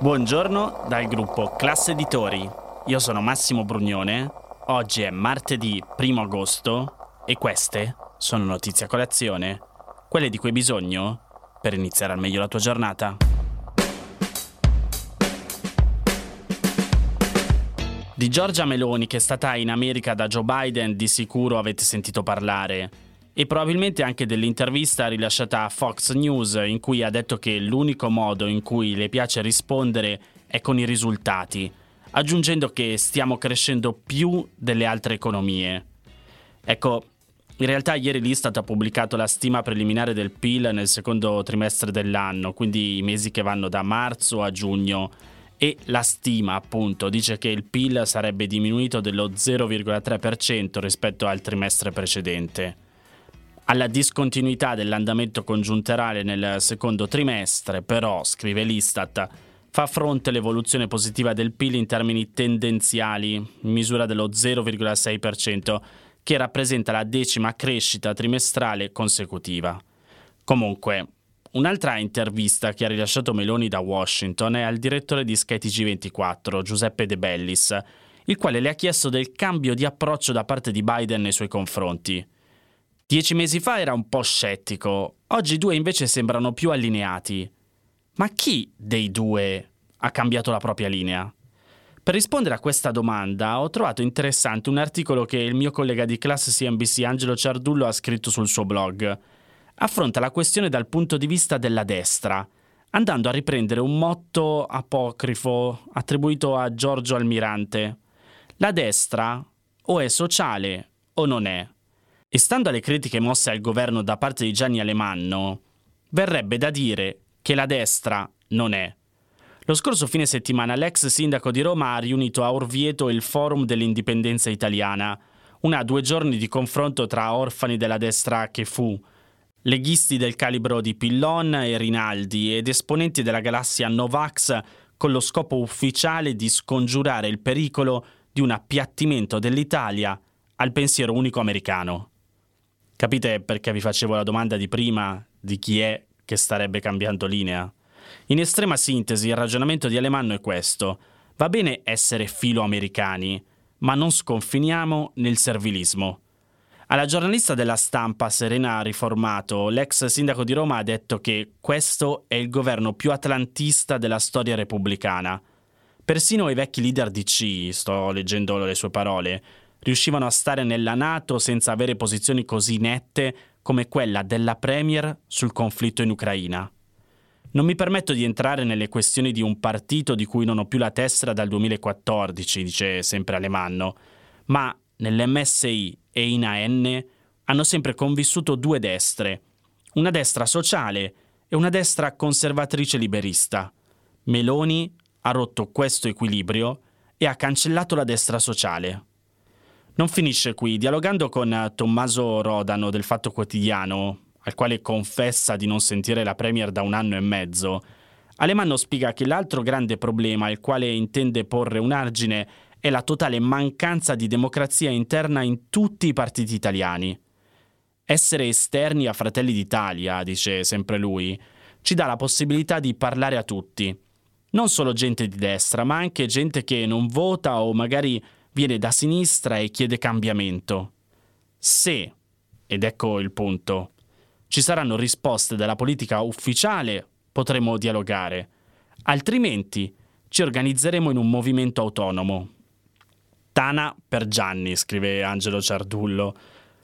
Buongiorno dal gruppo Classe Editori. Io sono Massimo Brugnone. Oggi è martedì 1 agosto e queste sono notizie a colazione, quelle di cui hai bisogno per iniziare al meglio la tua giornata. Di Giorgia Meloni che è stata in America da Joe Biden di sicuro avete sentito parlare e probabilmente anche dell'intervista rilasciata a Fox News in cui ha detto che l'unico modo in cui le piace rispondere è con i risultati, aggiungendo che stiamo crescendo più delle altre economie. Ecco, in realtà ieri l'Istat ha pubblicato la stima preliminare del PIL nel secondo trimestre dell'anno, quindi i mesi che vanno da marzo a giugno, e la stima appunto dice che il PIL sarebbe diminuito dello 0,3% rispetto al trimestre precedente alla discontinuità dell'andamento congiunturale nel secondo trimestre, però, scrive l'Istat, fa fronte l'evoluzione positiva del PIL in termini tendenziali, in misura dello 0,6%, che rappresenta la decima crescita trimestrale consecutiva. Comunque, un'altra intervista che ha rilasciato Meloni da Washington è al direttore di skytg 24 Giuseppe De Bellis, il quale le ha chiesto del cambio di approccio da parte di Biden nei suoi confronti. Dieci mesi fa era un po' scettico, oggi i due invece sembrano più allineati. Ma chi dei due ha cambiato la propria linea? Per rispondere a questa domanda ho trovato interessante un articolo che il mio collega di classe CNBC Angelo Ciardullo ha scritto sul suo blog. Affronta la questione dal punto di vista della destra, andando a riprendere un motto apocrifo attribuito a Giorgio Almirante. La destra o è sociale o non è. E stando alle critiche mosse al governo da parte di Gianni Alemanno, verrebbe da dire che la destra non è. Lo scorso fine settimana l'ex sindaco di Roma ha riunito a Orvieto il Forum dell'Indipendenza Italiana, una due giorni di confronto tra orfani della destra che fu, leghisti del calibro di Pillon e Rinaldi ed esponenti della galassia Novax con lo scopo ufficiale di scongiurare il pericolo di un appiattimento dell'Italia al pensiero unico americano. Capite perché vi facevo la domanda di prima di chi è che starebbe cambiando linea? In estrema sintesi, il ragionamento di Alemanno è questo. Va bene essere filo-americani, ma non sconfiniamo nel servilismo. Alla giornalista della stampa Serena Riformato, l'ex sindaco di Roma ha detto che questo è il governo più atlantista della storia repubblicana. Persino i vecchi leader DC, sto leggendo le sue parole, riuscivano a stare nella Nato senza avere posizioni così nette come quella della Premier sul conflitto in Ucraina. Non mi permetto di entrare nelle questioni di un partito di cui non ho più la testa dal 2014, dice sempre Alemanno, ma nell'MSI e in AN hanno sempre convissuto due destre, una destra sociale e una destra conservatrice liberista. Meloni ha rotto questo equilibrio e ha cancellato la destra sociale. Non finisce qui, dialogando con Tommaso Rodano del Fatto Quotidiano, al quale confessa di non sentire la Premier da un anno e mezzo, Alemanno spiega che l'altro grande problema al quale intende porre un argine è la totale mancanza di democrazia interna in tutti i partiti italiani. Essere esterni a Fratelli d'Italia, dice sempre lui, ci dà la possibilità di parlare a tutti. Non solo gente di destra, ma anche gente che non vota o magari viene da sinistra e chiede cambiamento. Se, ed ecco il punto, ci saranno risposte dalla politica ufficiale, potremo dialogare, altrimenti ci organizzeremo in un movimento autonomo. Tana per Gianni, scrive Angelo Ciardullo,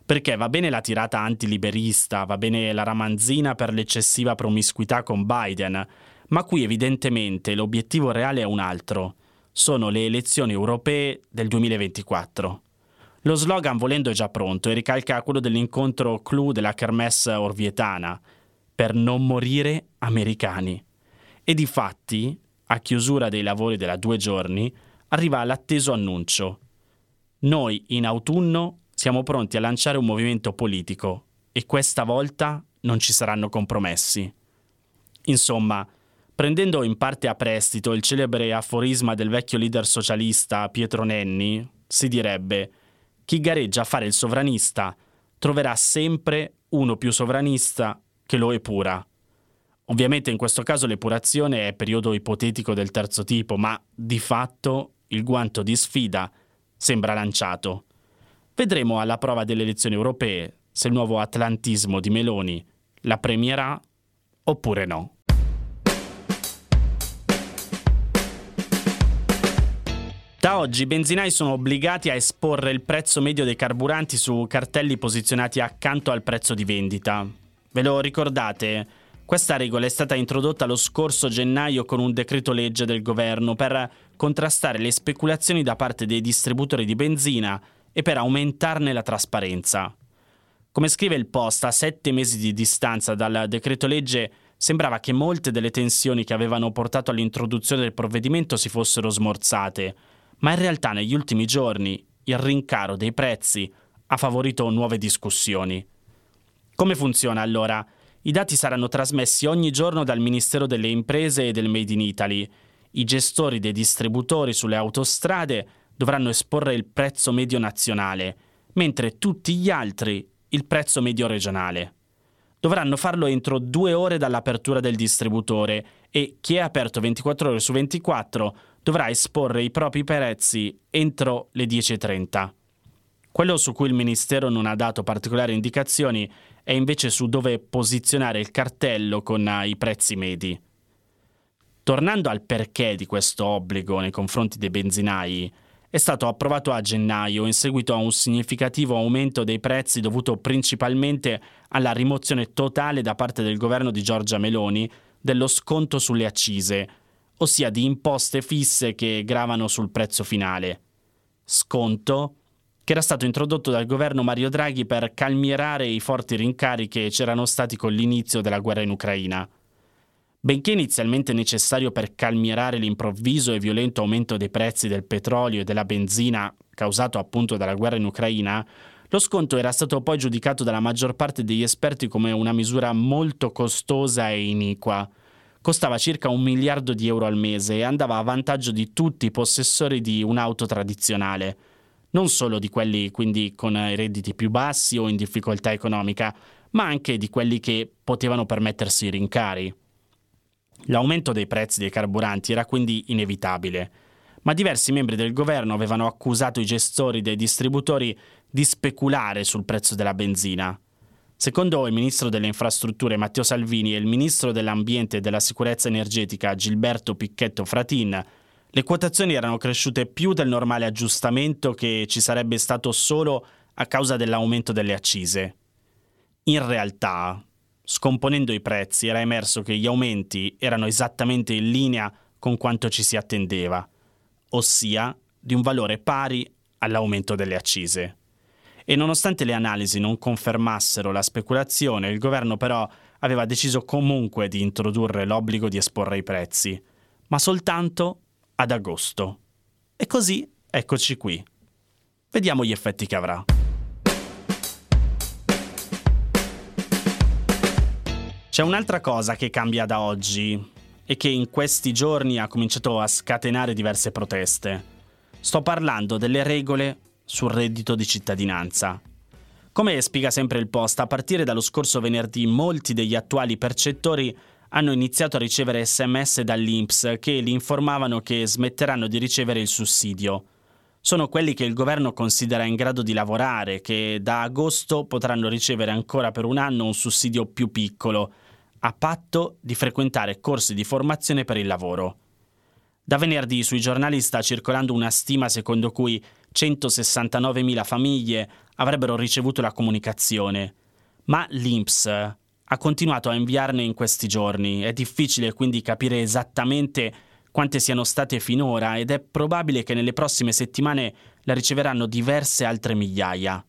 perché va bene la tirata antiliberista, va bene la ramanzina per l'eccessiva promiscuità con Biden, ma qui evidentemente l'obiettivo reale è un altro sono le elezioni europee del 2024. Lo slogan volendo è già pronto e ricalca quello dell'incontro clou della Kermesse orvietana. per non morire americani. E di fatti, a chiusura dei lavori della due giorni, arriva l'atteso annuncio. Noi in autunno siamo pronti a lanciare un movimento politico e questa volta non ci saranno compromessi. Insomma, prendendo in parte a prestito il celebre aforisma del vecchio leader socialista Pietro Nenni, si direbbe chi gareggia a fare il sovranista troverà sempre uno più sovranista che lo epura. Ovviamente in questo caso l'epurazione è periodo ipotetico del terzo tipo, ma di fatto il guanto di sfida sembra lanciato. Vedremo alla prova delle elezioni europee se il nuovo atlantismo di Meloni la premierà oppure no. Da oggi i benzinai sono obbligati a esporre il prezzo medio dei carburanti su cartelli posizionati accanto al prezzo di vendita. Ve lo ricordate? Questa regola è stata introdotta lo scorso gennaio con un decreto legge del governo per contrastare le speculazioni da parte dei distributori di benzina e per aumentarne la trasparenza. Come scrive il Post, a sette mesi di distanza dal decreto legge sembrava che molte delle tensioni che avevano portato all'introduzione del provvedimento si fossero smorzate ma in realtà negli ultimi giorni il rincaro dei prezzi ha favorito nuove discussioni. Come funziona allora? I dati saranno trasmessi ogni giorno dal Ministero delle Imprese e del Made in Italy. I gestori dei distributori sulle autostrade dovranno esporre il prezzo medio nazionale, mentre tutti gli altri il prezzo medio regionale. Dovranno farlo entro due ore dall'apertura del distributore e chi è aperto 24 ore su 24 dovrà esporre i propri prezzi entro le 10.30. Quello su cui il Ministero non ha dato particolari indicazioni è invece su dove posizionare il cartello con i prezzi medi. Tornando al perché di questo obbligo nei confronti dei benzinai, è stato approvato a gennaio in seguito a un significativo aumento dei prezzi dovuto principalmente alla rimozione totale da parte del governo di Giorgia Meloni dello sconto sulle accise, ossia di imposte fisse che gravano sul prezzo finale. Sconto che era stato introdotto dal governo Mario Draghi per calmierare i forti rincari che c'erano stati con l'inizio della guerra in Ucraina. Benché inizialmente necessario per calmierare l'improvviso e violento aumento dei prezzi del petrolio e della benzina causato appunto dalla guerra in Ucraina, lo sconto era stato poi giudicato dalla maggior parte degli esperti come una misura molto costosa e iniqua costava circa un miliardo di euro al mese e andava a vantaggio di tutti i possessori di un'auto tradizionale, non solo di quelli quindi con redditi più bassi o in difficoltà economica, ma anche di quelli che potevano permettersi i rincari. L'aumento dei prezzi dei carburanti era quindi inevitabile, ma diversi membri del governo avevano accusato i gestori dei distributori di speculare sul prezzo della benzina. Secondo il ministro delle infrastrutture Matteo Salvini e il ministro dell'ambiente e della sicurezza energetica Gilberto Picchetto Fratin, le quotazioni erano cresciute più del normale aggiustamento che ci sarebbe stato solo a causa dell'aumento delle accise. In realtà, scomponendo i prezzi, era emerso che gli aumenti erano esattamente in linea con quanto ci si attendeva, ossia di un valore pari all'aumento delle accise e nonostante le analisi non confermassero la speculazione, il governo però aveva deciso comunque di introdurre l'obbligo di esporre i prezzi, ma soltanto ad agosto. E così eccoci qui. Vediamo gli effetti che avrà. C'è un'altra cosa che cambia da oggi e che in questi giorni ha cominciato a scatenare diverse proteste. Sto parlando delle regole sul reddito di cittadinanza. Come spiega sempre il Post, a partire dallo scorso venerdì molti degli attuali percettori hanno iniziato a ricevere sms dall'INPS che li informavano che smetteranno di ricevere il sussidio. Sono quelli che il governo considera in grado di lavorare, che da agosto potranno ricevere ancora per un anno un sussidio più piccolo, a patto di frequentare corsi di formazione per il lavoro. Da venerdì sui giornali sta circolando una stima secondo cui 169.000 famiglie avrebbero ricevuto la comunicazione, ma l'INPS ha continuato a inviarne in questi giorni. È difficile quindi capire esattamente quante siano state finora ed è probabile che nelle prossime settimane la riceveranno diverse altre migliaia.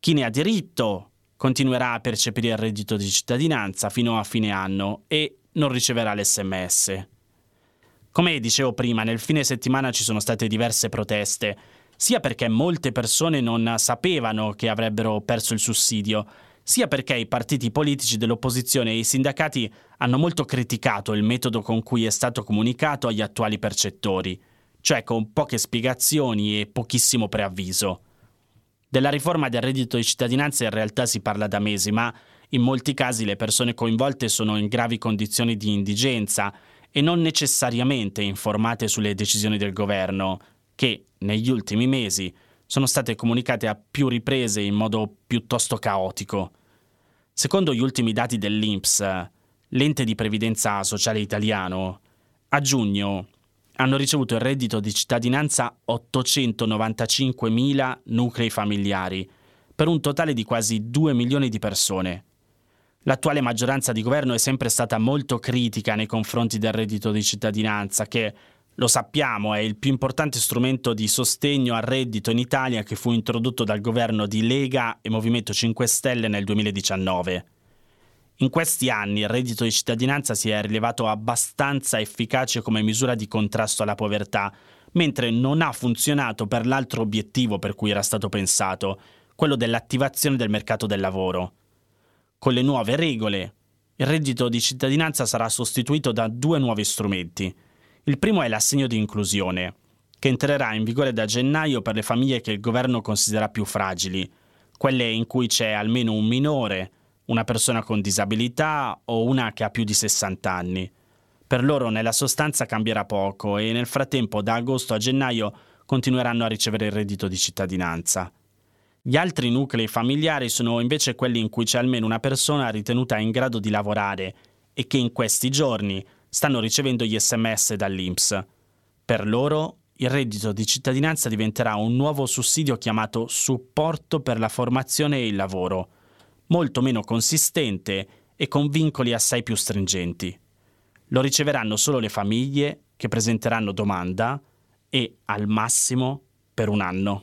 Chi ne ha diritto continuerà a percepire il reddito di cittadinanza fino a fine anno e non riceverà l'SMS. Come dicevo prima, nel fine settimana ci sono state diverse proteste, sia perché molte persone non sapevano che avrebbero perso il sussidio, sia perché i partiti politici dell'opposizione e i sindacati hanno molto criticato il metodo con cui è stato comunicato agli attuali percettori, cioè con poche spiegazioni e pochissimo preavviso. Della riforma del reddito di cittadinanza in realtà si parla da mesi, ma in molti casi le persone coinvolte sono in gravi condizioni di indigenza e non necessariamente informate sulle decisioni del governo, che negli ultimi mesi sono state comunicate a più riprese in modo piuttosto caotico. Secondo gli ultimi dati dell'INPS, l'ente di previdenza sociale italiano, a giugno hanno ricevuto il reddito di cittadinanza 895.000 nuclei familiari, per un totale di quasi 2 milioni di persone. L'attuale maggioranza di governo è sempre stata molto critica nei confronti del reddito di cittadinanza, che lo sappiamo, è il più importante strumento di sostegno al reddito in Italia che fu introdotto dal governo di Lega e Movimento 5 Stelle nel 2019. In questi anni il reddito di cittadinanza si è rilevato abbastanza efficace come misura di contrasto alla povertà, mentre non ha funzionato per l'altro obiettivo per cui era stato pensato, quello dell'attivazione del mercato del lavoro. Con le nuove regole, il reddito di cittadinanza sarà sostituito da due nuovi strumenti – il primo è l'assegno di inclusione, che entrerà in vigore da gennaio per le famiglie che il governo considera più fragili, quelle in cui c'è almeno un minore, una persona con disabilità o una che ha più di 60 anni. Per loro nella sostanza cambierà poco e nel frattempo da agosto a gennaio continueranno a ricevere il reddito di cittadinanza. Gli altri nuclei familiari sono invece quelli in cui c'è almeno una persona ritenuta in grado di lavorare e che in questi giorni stanno ricevendo gli sms dall'INPS. Per loro il reddito di cittadinanza diventerà un nuovo sussidio chiamato supporto per la formazione e il lavoro, molto meno consistente e con vincoli assai più stringenti. Lo riceveranno solo le famiglie che presenteranno domanda e al massimo per un anno.